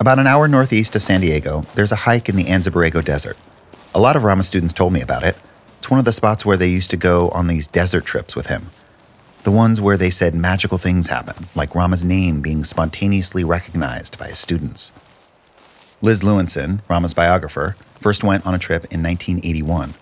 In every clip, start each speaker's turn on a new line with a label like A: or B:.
A: About an hour northeast of San Diego, there's a hike in the Anza Borrego Desert. A lot of Rama students told me about it. It's one of the spots where they used to go on these desert trips with him. The ones where they said magical things happen, like Rama's name being spontaneously recognized by his students. Liz Lewinson, Rama's biographer, first went on a trip in 1981.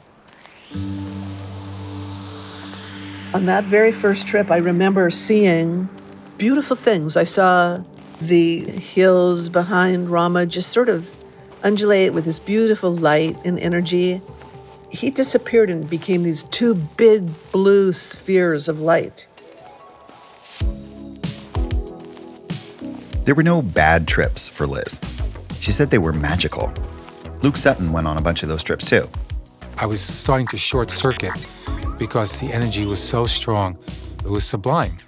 B: On that very first trip, I remember seeing beautiful things. I saw the hills behind Rama just sort of undulate with this beautiful light and energy. He disappeared and became these two big blue spheres of light.
A: There were no bad trips for Liz. She said they were magical. Luke Sutton went on a bunch of those trips too.
C: I was starting to short circuit because the energy was so strong. It was sublime.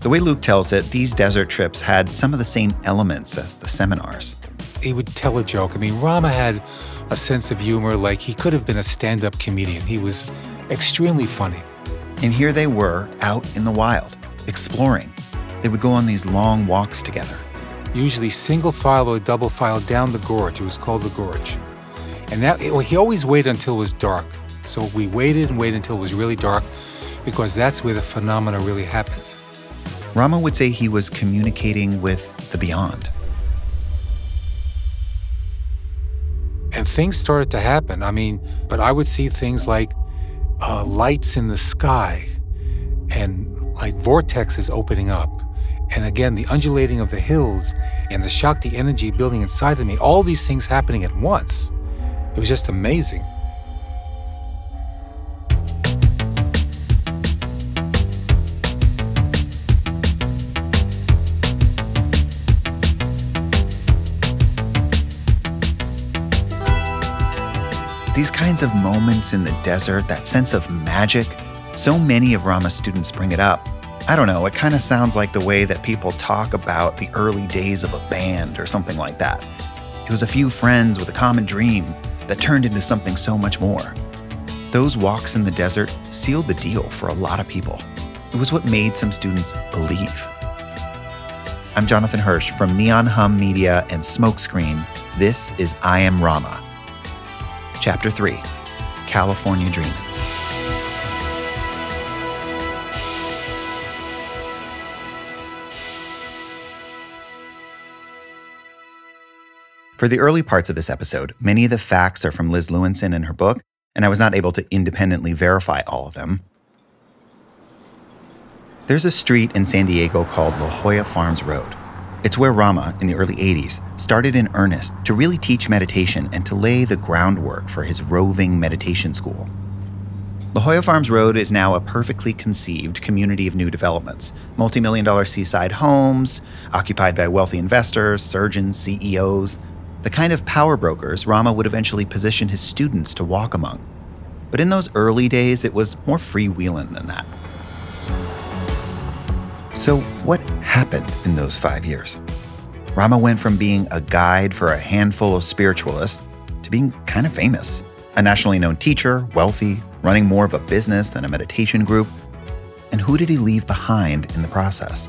A: The way Luke tells it, these desert trips had some of the same elements as the seminars.
C: He would tell a joke. I mean, Rama had a sense of humor like he could have been a stand up comedian. He was extremely funny.
A: And here they were out in the wild, exploring. They would go on these long walks together.
C: Usually single file or double file down the gorge. It was called the gorge. And that, well, he always waited until it was dark. So we waited and waited until it was really dark because that's where the phenomena really happens.
A: Rama would say he was communicating with the beyond.
C: And things started to happen. I mean, but I would see things like uh, lights in the sky and like vortexes opening up. And again, the undulating of the hills and the Shakti energy building inside of me, all these things happening at once. It was just amazing.
A: These kinds of moments in the desert, that sense of magic, so many of Rama's students bring it up. I don't know, it kind of sounds like the way that people talk about the early days of a band or something like that. It was a few friends with a common dream that turned into something so much more. Those walks in the desert sealed the deal for a lot of people. It was what made some students believe. I'm Jonathan Hirsch from Neon Hum Media and Smokescreen. This is I Am Rama. Chapter 3 California Dreaming. For the early parts of this episode, many of the facts are from Liz Lewinson and her book, and I was not able to independently verify all of them. There's a street in San Diego called La Jolla Farms Road. It's where Rama, in the early 80s, started in earnest to really teach meditation and to lay the groundwork for his roving meditation school. La Jolla Farms Road is now a perfectly conceived community of new developments multi million dollar seaside homes, occupied by wealthy investors, surgeons, CEOs, the kind of power brokers Rama would eventually position his students to walk among. But in those early days, it was more freewheeling than that. So, what happened in those five years? Rama went from being a guide for a handful of spiritualists to being kind of famous. A nationally known teacher, wealthy, running more of a business than a meditation group. And who did he leave behind in the process?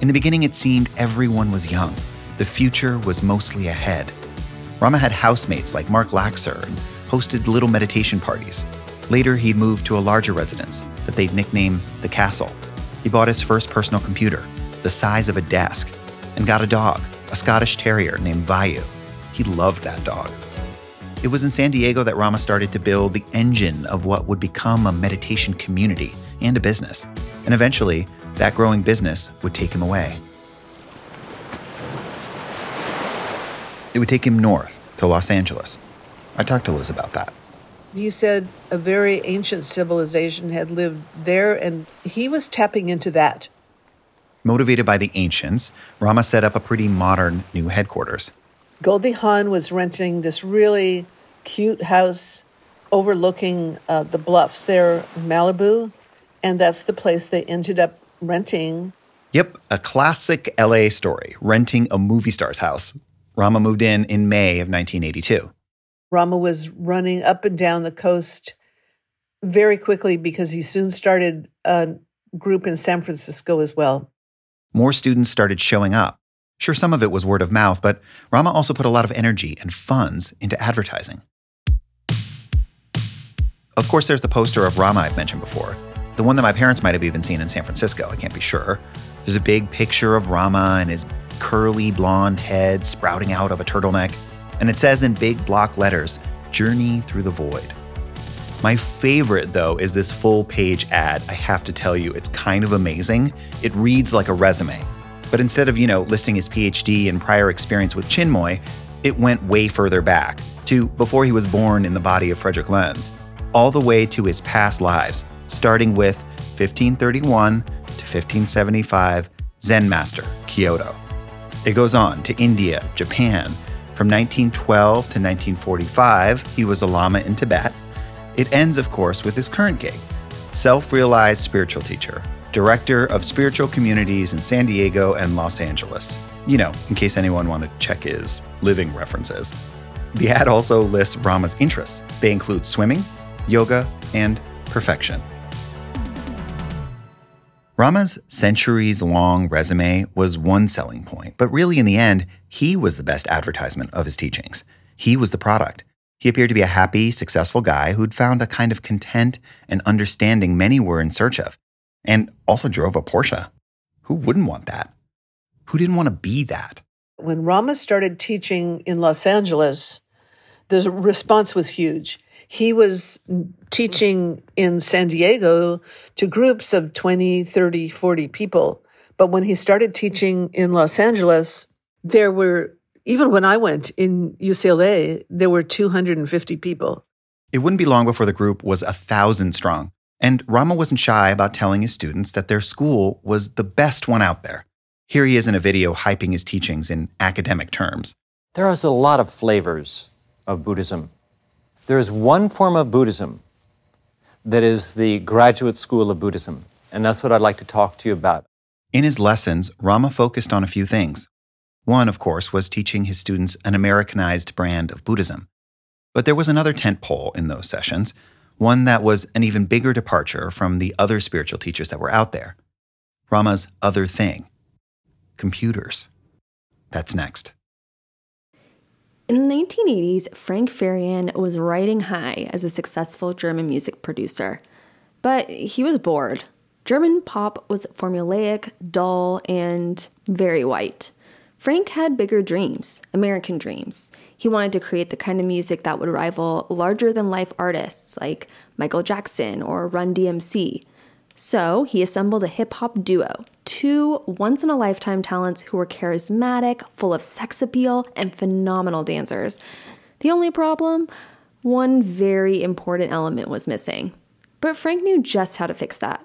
A: In the beginning, it seemed everyone was young. The future was mostly ahead. Rama had housemates like Mark Laxer and hosted little meditation parties. Later, he moved to a larger residence that they'd nickname the Castle. He bought his first personal computer, the size of a desk, and got a dog, a Scottish Terrier named Vayu. He loved that dog. It was in San Diego that Rama started to build the engine of what would become a meditation community and a business. And eventually, that growing business would take him away. It would take him north to Los Angeles. I talked to Liz about that.
B: He said a very ancient civilization had lived there, and he was tapping into that.
A: Motivated by the ancients, Rama set up a pretty modern new headquarters.
B: Goldie Hawn was renting this really cute house overlooking uh, the bluffs there, Malibu, and that's the place they ended up renting.
A: Yep, a classic LA story, renting a movie star's house. Rama moved in in May of 1982.
B: Rama was running up and down the coast very quickly because he soon started a group in San Francisco as well.
A: More students started showing up. Sure, some of it was word of mouth, but Rama also put a lot of energy and funds into advertising. Of course, there's the poster of Rama I've mentioned before, the one that my parents might have even seen in San Francisco. I can't be sure. There's a big picture of Rama and his curly blonde head sprouting out of a turtleneck, and it says in big block letters, Journey Through the Void. My favorite, though, is this full page ad. I have to tell you, it's kind of amazing. It reads like a resume. But instead of, you know, listing his PhD and prior experience with Chinmoy, it went way further back to before he was born in the body of Frederick Lenz, all the way to his past lives, starting with 1531 to 1575 Zen master, Kyoto. It goes on to India, Japan. From 1912 to 1945, he was a lama in Tibet. It ends, of course, with his current gig self realized spiritual teacher, director of spiritual communities in San Diego and Los Angeles. You know, in case anyone wanted to check his living references. The ad also lists Rama's interests. They include swimming, yoga, and perfection. Rama's centuries long resume was one selling point, but really in the end, he was the best advertisement of his teachings. He was the product. He appeared to be a happy, successful guy who'd found a kind of content and understanding many were in search of, and also drove a Porsche. Who wouldn't want that? Who didn't want to be that?
B: When Rama started teaching in Los Angeles, the response was huge. He was teaching in San Diego to groups of 20, 30, 40 people. But when he started teaching in Los Angeles, there were, even when I went in UCLA, there were 250 people.
A: It wouldn't be long before the group was a thousand strong. And Rama wasn't shy about telling his students that their school was the best one out there. Here he is in a video hyping his teachings in academic terms.
D: There is a lot of flavors of Buddhism. There is one form of Buddhism that is the graduate school of Buddhism, and that's what I'd like to talk to you about.
A: In his lessons, Rama focused on a few things. One, of course, was teaching his students an Americanized brand of Buddhism. But there was another tent pole in those sessions, one that was an even bigger departure from the other spiritual teachers that were out there. Rama's other thing computers. That's next.
E: In the 1980s, Frank Farian was riding high as a successful German music producer. But he was bored. German pop was formulaic, dull, and very white. Frank had bigger dreams, American dreams. He wanted to create the kind of music that would rival larger than life artists like Michael Jackson or Run DMC. So he assembled a hip hop duo, two once in a lifetime talents who were charismatic, full of sex appeal, and phenomenal dancers. The only problem? One very important element was missing. But Frank knew just how to fix that.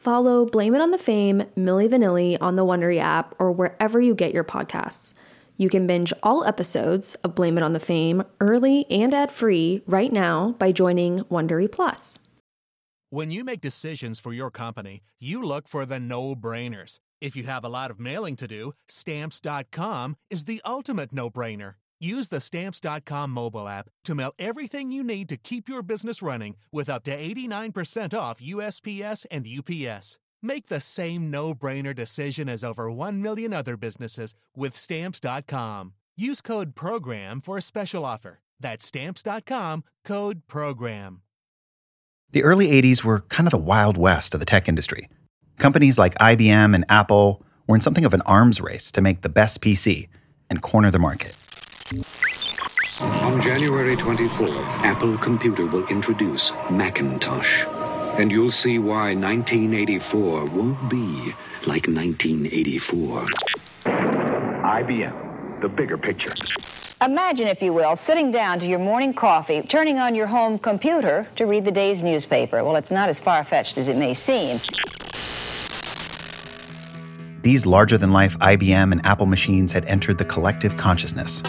E: Follow Blame It on the Fame, Milli Vanilli on the Wondery app or wherever you get your podcasts. You can binge all episodes of Blame It on the Fame early and ad free right now by joining Wondery Plus.
F: When you make decisions for your company, you look for the no brainers. If you have a lot of mailing to do, stamps.com is the ultimate no brainer. Use the stamps.com mobile app to mail everything you need to keep your business running with up to 89% off USPS and UPS. Make the same no brainer decision as over 1 million other businesses with stamps.com. Use code PROGRAM for a special offer. That's stamps.com code program.
A: The early 80s were kind of the wild west of the tech industry. Companies like IBM and Apple were in something of an arms race to make the best PC and corner the market.
G: On January 24th, Apple Computer will introduce Macintosh. And you'll see why 1984 won't be like 1984.
H: IBM, the bigger picture.
I: Imagine, if you will, sitting down to your morning coffee, turning on your home computer to read the day's newspaper. Well, it's not as far fetched as it may seem.
A: These larger than life IBM and Apple machines had entered the collective consciousness.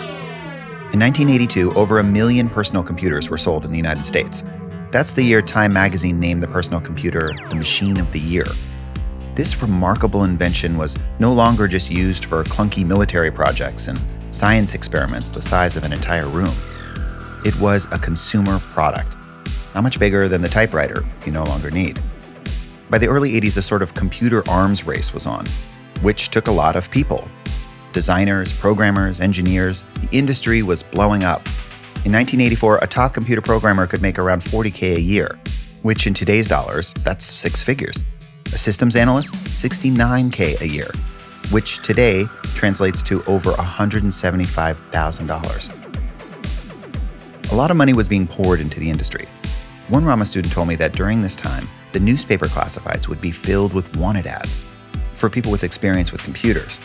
A: In 1982, over a million personal computers were sold in the United States. That's the year Time magazine named the personal computer the machine of the year. This remarkable invention was no longer just used for clunky military projects and science experiments the size of an entire room. It was a consumer product, not much bigger than the typewriter you no longer need. By the early 80s, a sort of computer arms race was on, which took a lot of people designers, programmers, engineers. The industry was blowing up. In 1984, a top computer programmer could make around 40K a year, which in today's dollars, that's six figures. A systems analyst, 69K a year, which today translates to over $175,000. A lot of money was being poured into the industry. One Rama student told me that during this time, the newspaper classifieds would be filled with wanted ads for people with experience with computers.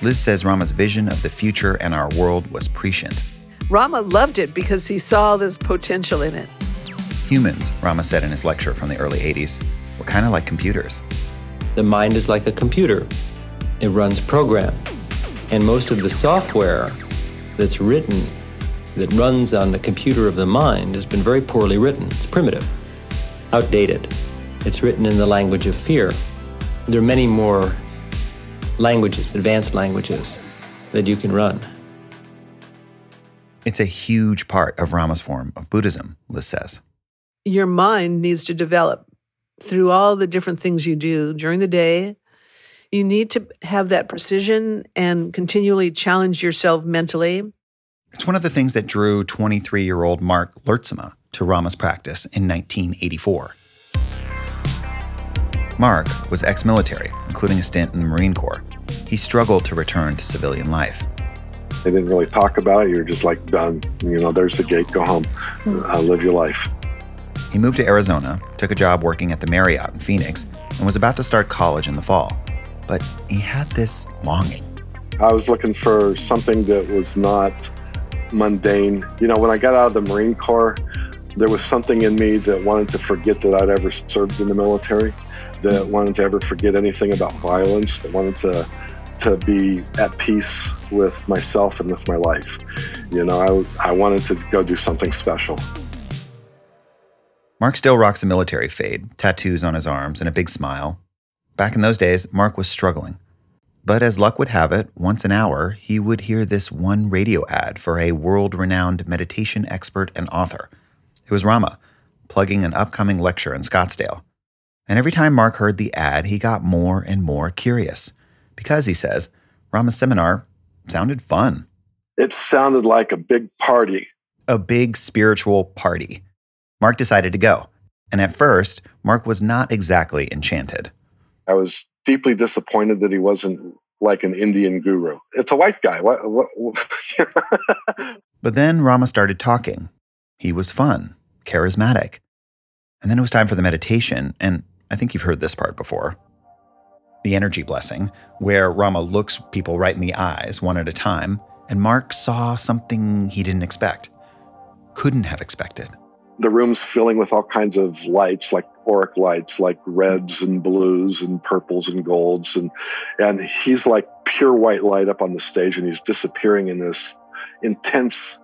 A: Liz says Rama's vision of the future and our world was prescient.
B: Rama loved it because he saw this potential in it.
A: Humans, Rama said in his lecture from the early 80s, were kind of like computers.
D: The mind is like a computer, it runs programs. And most of the software that's written that runs on the computer of the mind has been very poorly written. It's primitive, outdated. It's written in the language of fear. There are many more languages, advanced languages, that you can run.
A: It's a huge part of Rama's form of Buddhism, Liz says.
B: Your mind needs to develop through all the different things you do during the day. You need to have that precision and continually challenge yourself mentally.
A: It's one of the things that drew 23 year old Mark Lertzema to Rama's practice in 1984. Mark was ex military, including a stint in the Marine Corps. He struggled to return to civilian life.
J: They didn't really talk about it. You're just like, done. You know, there's the gate, go home, uh, live your life.
A: He moved to Arizona, took a job working at the Marriott in Phoenix, and was about to start college in the fall. But he had this longing.
J: I was looking for something that was not mundane. You know, when I got out of the Marine Corps, there was something in me that wanted to forget that I'd ever served in the military, that wanted to ever forget anything about violence, that wanted to to be at peace with myself and with my life. You know, I, I wanted to go do something special.
A: Mark still rocks a military fade, tattoos on his arms, and a big smile. Back in those days, Mark was struggling. But as luck would have it, once an hour, he would hear this one radio ad for a world renowned meditation expert and author. It was Rama, plugging an upcoming lecture in Scottsdale. And every time Mark heard the ad, he got more and more curious. Because, he says, Rama's seminar sounded fun.
J: It sounded like a big party.
A: A big spiritual party. Mark decided to go. And at first, Mark was not exactly enchanted.
J: I was deeply disappointed that he wasn't like an Indian guru. It's a white guy. What, what, what?
A: but then Rama started talking. He was fun, charismatic. And then it was time for the meditation, and I think you've heard this part before. The energy blessing, where Rama looks people right in the eyes one at a time, and Mark saw something he didn't expect, couldn't have expected
J: the room's filling with all kinds of lights, like auric lights, like reds and blues and purples and golds, and and he's like pure white light up on the stage, and he's disappearing in this intense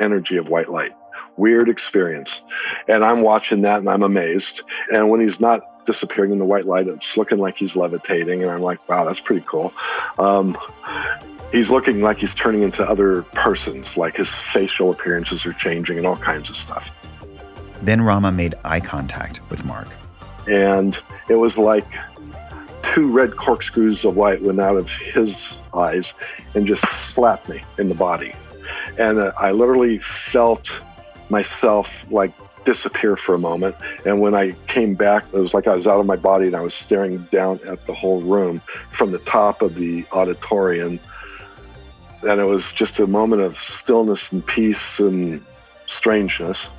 J: energy of white light. Weird experience, and I'm watching that, and I'm amazed. And when he's not disappearing in the white light, it's looking like he's levitating, and I'm like, wow, that's pretty cool. Um, he's looking like he's turning into other persons, like his facial appearances are changing and all kinds of stuff.
A: Then Rama made eye contact with Mark.
J: And it was like two red corkscrews of light went out of his eyes and just slapped me in the body. And uh, I literally felt myself like disappear for a moment. And when I came back, it was like I was out of my body and I was staring down at the whole room from the top of the auditorium. And it was just a moment of stillness and peace and strangeness.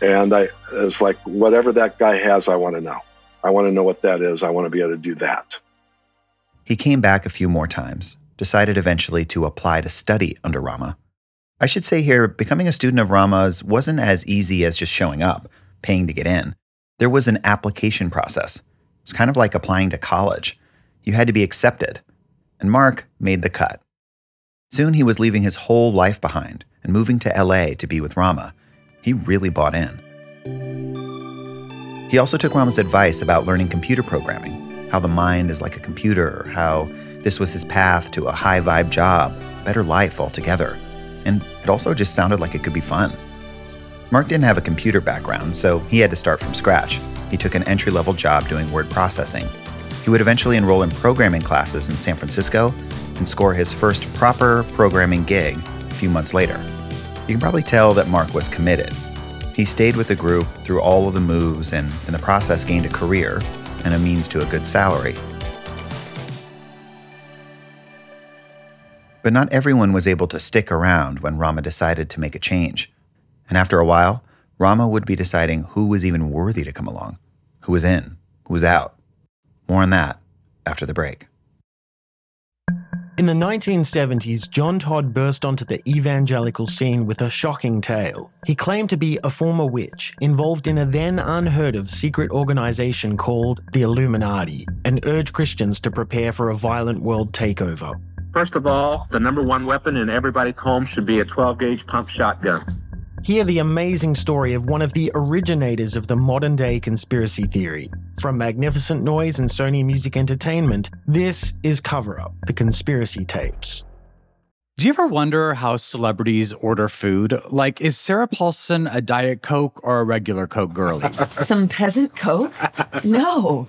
J: And I was like, whatever that guy has, I want to know. I want to know what that is. I want to be able to do that.
A: He came back a few more times, decided eventually to apply to study under Rama. I should say here, becoming a student of Rama's wasn't as easy as just showing up, paying to get in. There was an application process. It's kind of like applying to college. You had to be accepted. And Mark made the cut. Soon he was leaving his whole life behind and moving to LA to be with Rama. He really bought in. He also took Rama's advice about learning computer programming, how the mind is like a computer, how this was his path to a high vibe job, better life altogether and it also just sounded like it could be fun. Mark didn't have a computer background, so he had to start from scratch. He took an entry level job doing word processing. He would eventually enroll in programming classes in San Francisco and score his first proper programming gig a few months later. You can probably tell that Mark was committed. He stayed with the group through all of the moves and, in the process, gained a career and a means to a good salary. But not everyone was able to stick around when Rama decided to make a change. And after a while, Rama would be deciding who was even worthy to come along, who was in, who was out. More on that after the break.
H: In the 1970s, John Todd burst onto the evangelical scene with a shocking tale. He claimed to be a former witch involved in a then unheard of secret organization called the Illuminati and urged Christians to prepare for a violent world takeover.
K: First of all, the number one weapon in everybody's home should be a 12 gauge pump shotgun.
H: Hear the amazing story of one of the originators of the modern day conspiracy theory. From Magnificent Noise and Sony Music Entertainment, this is Cover Up The Conspiracy Tapes.
L: Do you ever wonder how celebrities order food? Like, is Sarah Paulson a Diet Coke or a regular Coke girlie?
M: Some peasant Coke? No.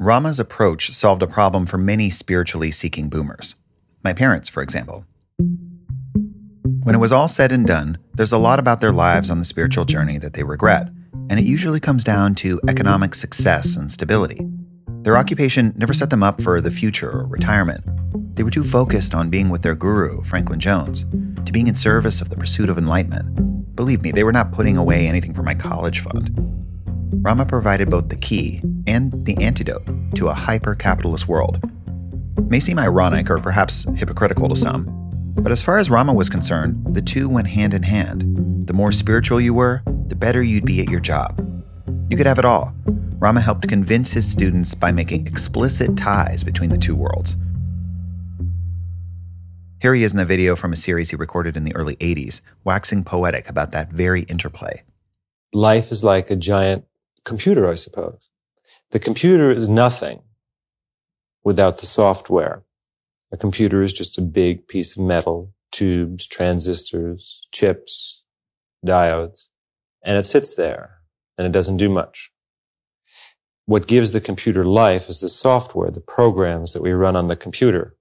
A: Rama's approach solved a problem for many spiritually seeking boomers. My parents, for example. When it was all said and done, there's a lot about their lives on the spiritual journey that they regret, and it usually comes down to economic success and stability. Their occupation never set them up for the future or retirement. They were too focused on being with their guru, Franklin Jones, to being in service of the pursuit of enlightenment. Believe me, they were not putting away anything for my college fund. Rama provided both the key and the antidote to a hyper capitalist world. It may seem ironic or perhaps hypocritical to some, but as far as Rama was concerned, the two went hand in hand. The more spiritual you were, the better you'd be at your job. You could have it all. Rama helped convince his students by making explicit ties between the two worlds. Here he is in a video from a series he recorded in the early 80s, waxing poetic about that very interplay.
D: Life is like a giant computer, I suppose. The computer is nothing without the software. A computer is just a big piece of metal, tubes, transistors, chips, diodes, and it sits there and it doesn't do much. What gives the computer life is the software, the programs that we run on the computer.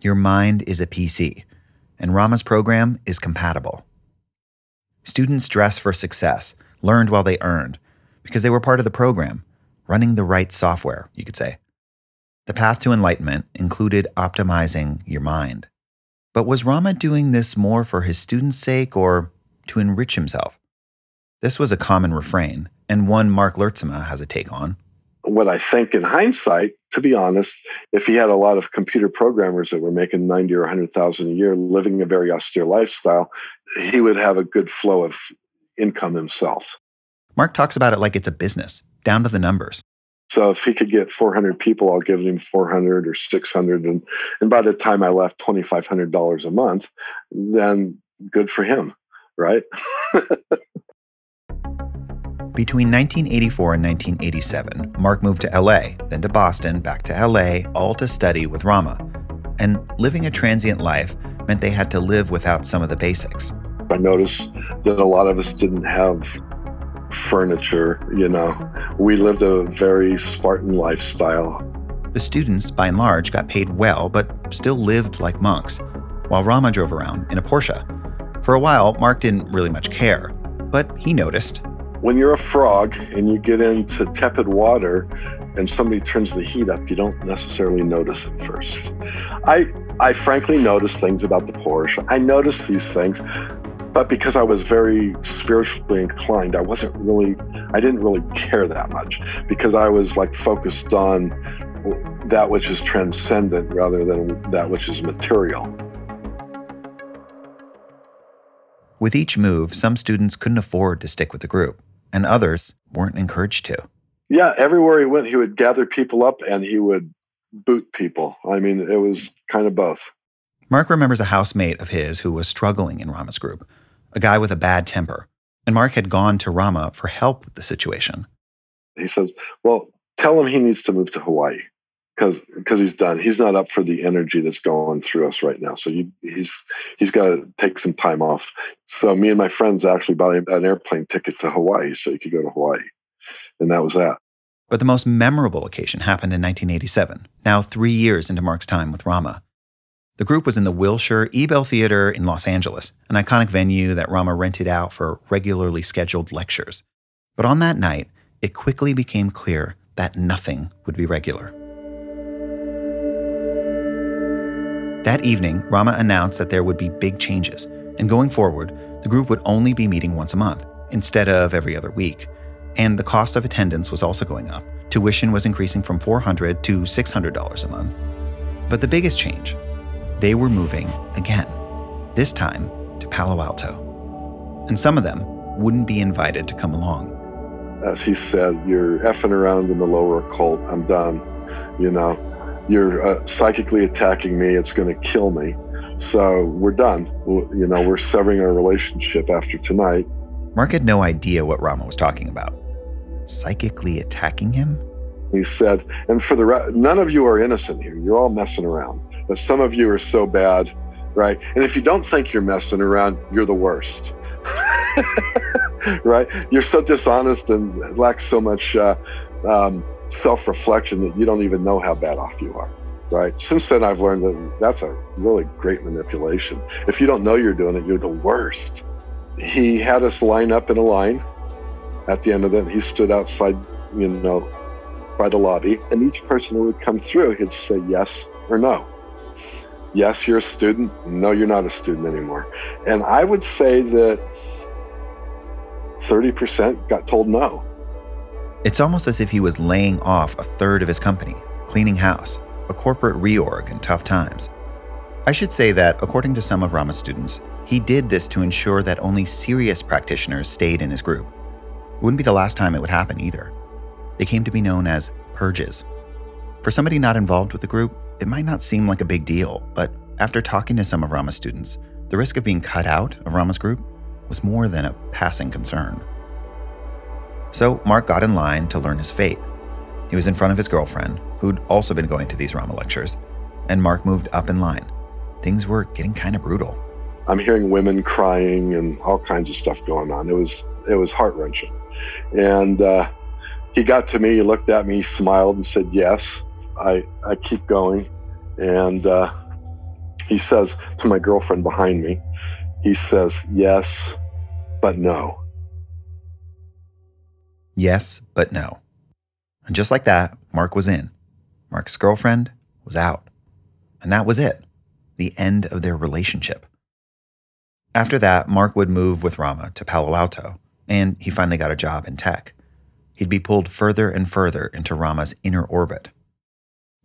A: Your mind is a PC, and Rama's program is compatible. Students dress for success, learned while they earned, because they were part of the program, running the right software, you could say. The path to enlightenment included optimizing your mind. But was Rama doing this more for his students' sake or to enrich himself? This was a common refrain, and one Mark Lertzema has a take on.
J: What I think in hindsight, to be honest, if he had a lot of computer programmers that were making 90 or 100,000 a year, living a very austere lifestyle, he would have a good flow of income himself.
A: Mark talks about it like it's a business, down to the numbers.
J: So if he could get 400 people, I'll give him 400 or 600. And, and by the time I left $2,500 a month, then good for him, right?
A: Between 1984 and 1987, Mark moved to LA, then to Boston, back to LA, all to study with Rama. And living a transient life meant they had to live without some of the basics.
J: I noticed that a lot of us didn't have furniture, you know. We lived a very Spartan lifestyle.
A: The students, by and large, got paid well, but still lived like monks, while Rama drove around in a Porsche. For a while, Mark didn't really much care, but he noticed
J: when you're a frog and you get into tepid water and somebody turns the heat up, you don't necessarily notice it first. I I frankly noticed things about the Porsche. I noticed these things, but because I was very spiritually inclined, I wasn't really I didn't really care that much because I was like focused on that which is transcendent rather than that which is material.
A: With each move, some students couldn't afford to stick with the group and others weren't encouraged to.
J: Yeah, everywhere he went, he would gather people up and he would boot people. I mean, it was kind of both.
A: Mark remembers a housemate of his who was struggling in Rama's group, a guy with a bad temper. And Mark had gone to Rama for help with the situation.
J: He says, Well, tell him he needs to move to Hawaii because because he's done. He's not up for the energy that's going through us right now. So you, he's he's got to take some time off. So me and my friends actually bought an airplane ticket to Hawaii so he could go to Hawaii, and that was that.
A: But the most memorable occasion happened in 1987. Now three years into Mark's time with Rama. The group was in the Wilshire Ebell Theater in Los Angeles, an iconic venue that Rama rented out for regularly scheduled lectures. But on that night, it quickly became clear that nothing would be regular. That evening, Rama announced that there would be big changes, and going forward, the group would only be meeting once a month instead of every other week. And the cost of attendance was also going up. Tuition was increasing from $400 to $600 a month. But the biggest change, they were moving again, this time to Palo Alto. And some of them wouldn't be invited to come along.
J: As he said, you're effing around in the lower occult. I'm done. You know, you're uh, psychically attacking me. It's going to kill me. So we're done. you know, we're severing our relationship after tonight.
A: Mark had no idea what Rama was talking about. Psychically attacking him?
J: He said, and for the rest, none of you are innocent here. You're all messing around. But some of you are so bad, right? And if you don't think you're messing around, you're the worst. right? You're so dishonest and lack so much uh, um, self reflection that you don't even know how bad off you are. Right. Since then, I've learned that that's a really great manipulation. If you don't know you're doing it, you're the worst. He had us line up in a line. At the end of it, he stood outside, you know, by the lobby, and each person who would come through, he'd say yes or no. Yes, you're a student. No, you're not a student anymore. And I would say that 30% got told no.
A: It's almost as if he was laying off a third of his company, cleaning house, a corporate reorg in tough times. I should say that, according to some of Rama's students, he did this to ensure that only serious practitioners stayed in his group. It wouldn't be the last time it would happen either. They came to be known as purges. For somebody not involved with the group, it might not seem like a big deal, but after talking to some of Rama's students, the risk of being cut out of Rama's group was more than a passing concern. So Mark got in line to learn his fate. He was in front of his girlfriend, who'd also been going to these Rama lectures, and Mark moved up in line. Things were getting kind of brutal.
J: I'm hearing women crying and all kinds of stuff going on. It was it was heart wrenching, and uh, he got to me, he looked at me, smiled, and said, "Yes." I I keep going, and uh, he says to my girlfriend behind me, he says, "Yes, but no."
A: Yes, but no. And just like that, Mark was in. Mark's girlfriend was out. And that was it the end of their relationship. After that, Mark would move with Rama to Palo Alto, and he finally got a job in tech. He'd be pulled further and further into Rama's inner orbit.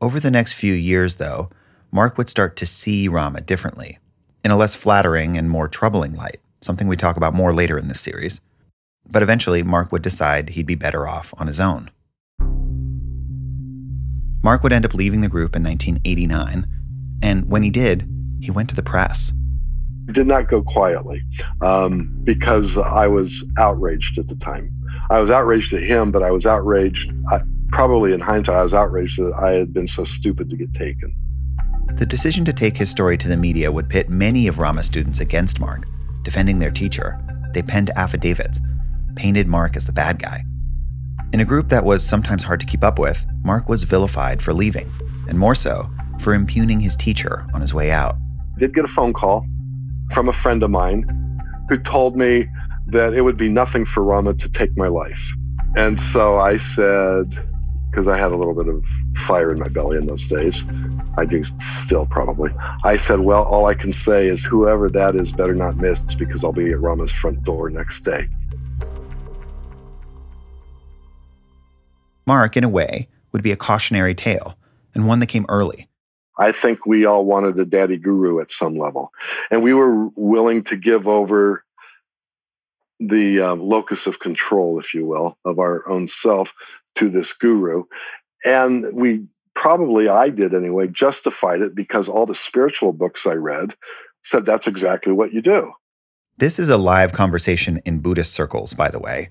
A: Over the next few years, though, Mark would start to see Rama differently, in a less flattering and more troubling light, something we talk about more later in this series. But eventually, Mark would decide he'd be better off on his own. Mark would end up leaving the group in 1989, and when he did, he went to the press.
J: did not go quietly um, because I was outraged at the time. I was outraged at him, but I was outraged, I, probably in hindsight, I was outraged that I had been so stupid to get taken.
A: The decision to take his story to the media would pit many of Rama's students against Mark, defending their teacher. They penned affidavits, painted Mark as the bad guy. In a group that was sometimes hard to keep up with, Mark was vilified for leaving, and more so, for impugning his teacher on his way out.
J: I did get a phone call from a friend of mine who told me that it would be nothing for Rama to take my life. And so I said, because I had a little bit of fire in my belly in those days, I do still probably. I said, well, all I can say is whoever that is better not miss because I'll be at Rama's front door next day.
A: Mark, in a way, would be a cautionary tale, and one that came early.
J: I think we all wanted a daddy guru at some level. And we were willing to give over the um, locus of control, if you will, of our own self to this guru. And we probably, I did anyway, justified it because all the spiritual books I read said that's exactly what you do.
A: This is a live conversation in Buddhist circles, by the way.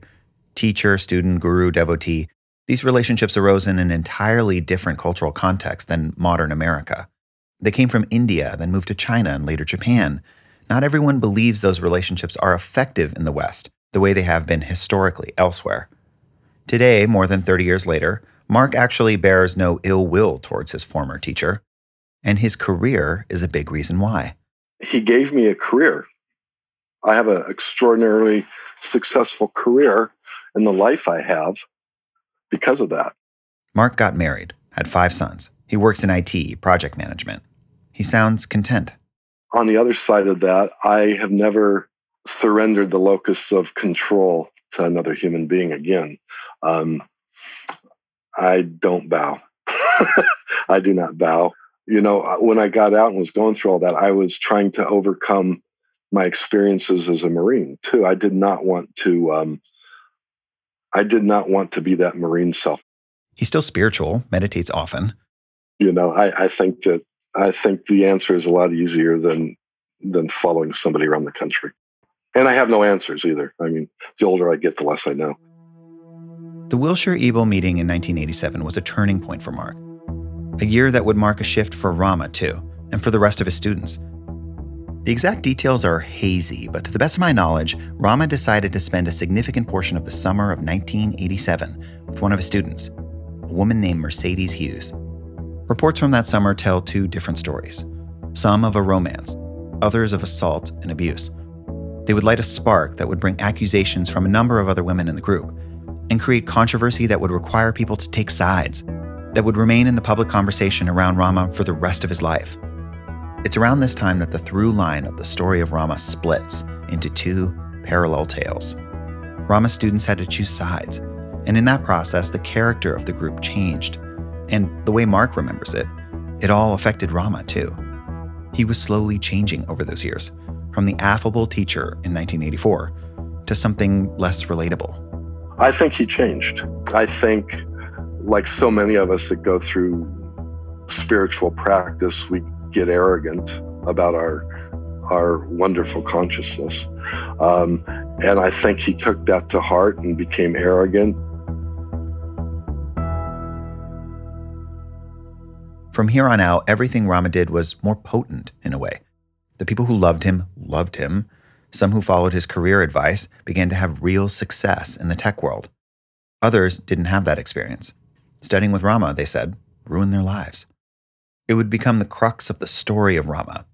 A: Teacher, student, guru, devotee. These relationships arose in an entirely different cultural context than modern America. They came from India, then moved to China and later Japan. Not everyone believes those relationships are effective in the West, the way they have been historically elsewhere. Today, more than 30 years later, Mark actually bears no ill will towards his former teacher, and his career is a big reason why.
J: He gave me a career. I have an extraordinarily successful career in the life I have because of that.
A: Mark got married, had five sons. He works in IT, project management. He sounds content.
J: On the other side of that, I have never surrendered the locus of control to another human being again. Um, I don't bow. I do not bow. You know, when I got out and was going through all that, I was trying to overcome my experiences as a Marine too. I did not want to. Um, I did not want to be that Marine self.
A: He's still spiritual, meditates often.
J: You know, I, I think that I think the answer is a lot easier than than following somebody around the country. And I have no answers either. I mean, the older I get, the less I know.
A: The Wilshire Ebell meeting in 1987 was a turning point for Mark. A year that would mark a shift for Rama, too, and for the rest of his students. The exact details are hazy, but to the best of my knowledge, Rama decided to spend a significant portion of the summer of 1987 with one of his students, a woman named Mercedes Hughes. Reports from that summer tell two different stories some of a romance, others of assault and abuse. They would light a spark that would bring accusations from a number of other women in the group and create controversy that would require people to take sides, that would remain in the public conversation around Rama for the rest of his life. It's around this time that the through line of the story of Rama splits into two parallel tales. Rama students had to choose sides, and in that process, the character of the group changed. And the way Mark remembers it, it all affected Rama too. He was slowly changing over those years, from the affable teacher in 1984 to something less relatable.
J: I think he changed. I think, like so many of us that go through spiritual practice, we get arrogant about our our wonderful consciousness. Um, and I think he took that to heart and became arrogant.
A: From here on out, everything Rama did was more potent in a way. The people who loved him loved him, some who followed his career advice began to have real success in the tech world. Others didn't have that experience. Studying with Rama, they said, ruined their lives. It would become the crux of the story of Rama.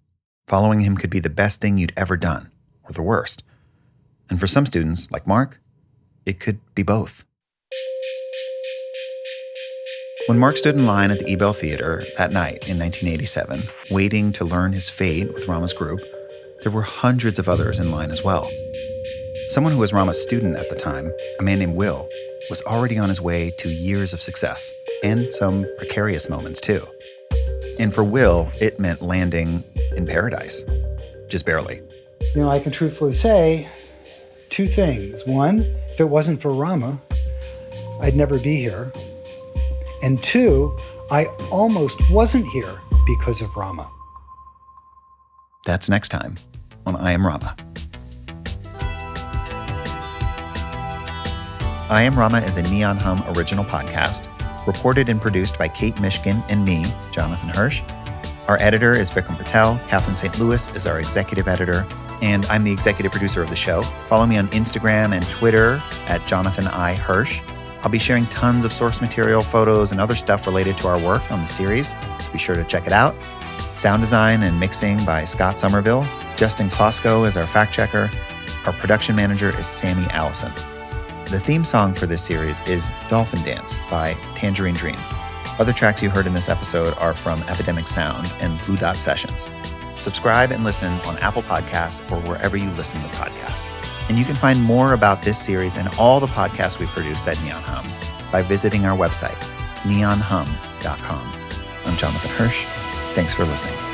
A: Following him could be the best thing you'd ever done, or the worst. And for some students, like Mark, it could be both. When Mark stood in line at the Ebell Theater that night in 1987, waiting to learn his fate with Rama's group, there were hundreds of others in line as well. Someone who was Rama's student at the time, a man named Will, was already on his way to years of success and some precarious moments too. And for Will, it meant landing in paradise, just barely.
N: You know, I can truthfully say two things. One, if it wasn't for Rama, I'd never be here. And two, I almost wasn't here because of Rama.
A: That's next time on I Am Rama. I Am Rama is a Neon Hum original podcast, reported and produced by Kate Mishkin and me, Jonathan Hirsch. Our editor is Vikram Patel. Catherine St. Louis is our executive editor, and I'm the executive producer of the show. Follow me on Instagram and Twitter at Jonathan I. Hirsch. I'll be sharing tons of source material, photos, and other stuff related to our work on the series, so be sure to check it out. Sound design and mixing by Scott Somerville. Justin Klosko is our fact checker. Our production manager is Sammy Allison. The theme song for this series is Dolphin Dance by Tangerine Dream. Other tracks you heard in this episode are from Epidemic Sound and Blue Dot Sessions. Subscribe and listen on Apple Podcasts or wherever you listen to podcasts. And you can find more about this series and all the podcasts we produce at Neon Hum by visiting our website, neonhum.com. I'm Jonathan Hirsch. Thanks for listening.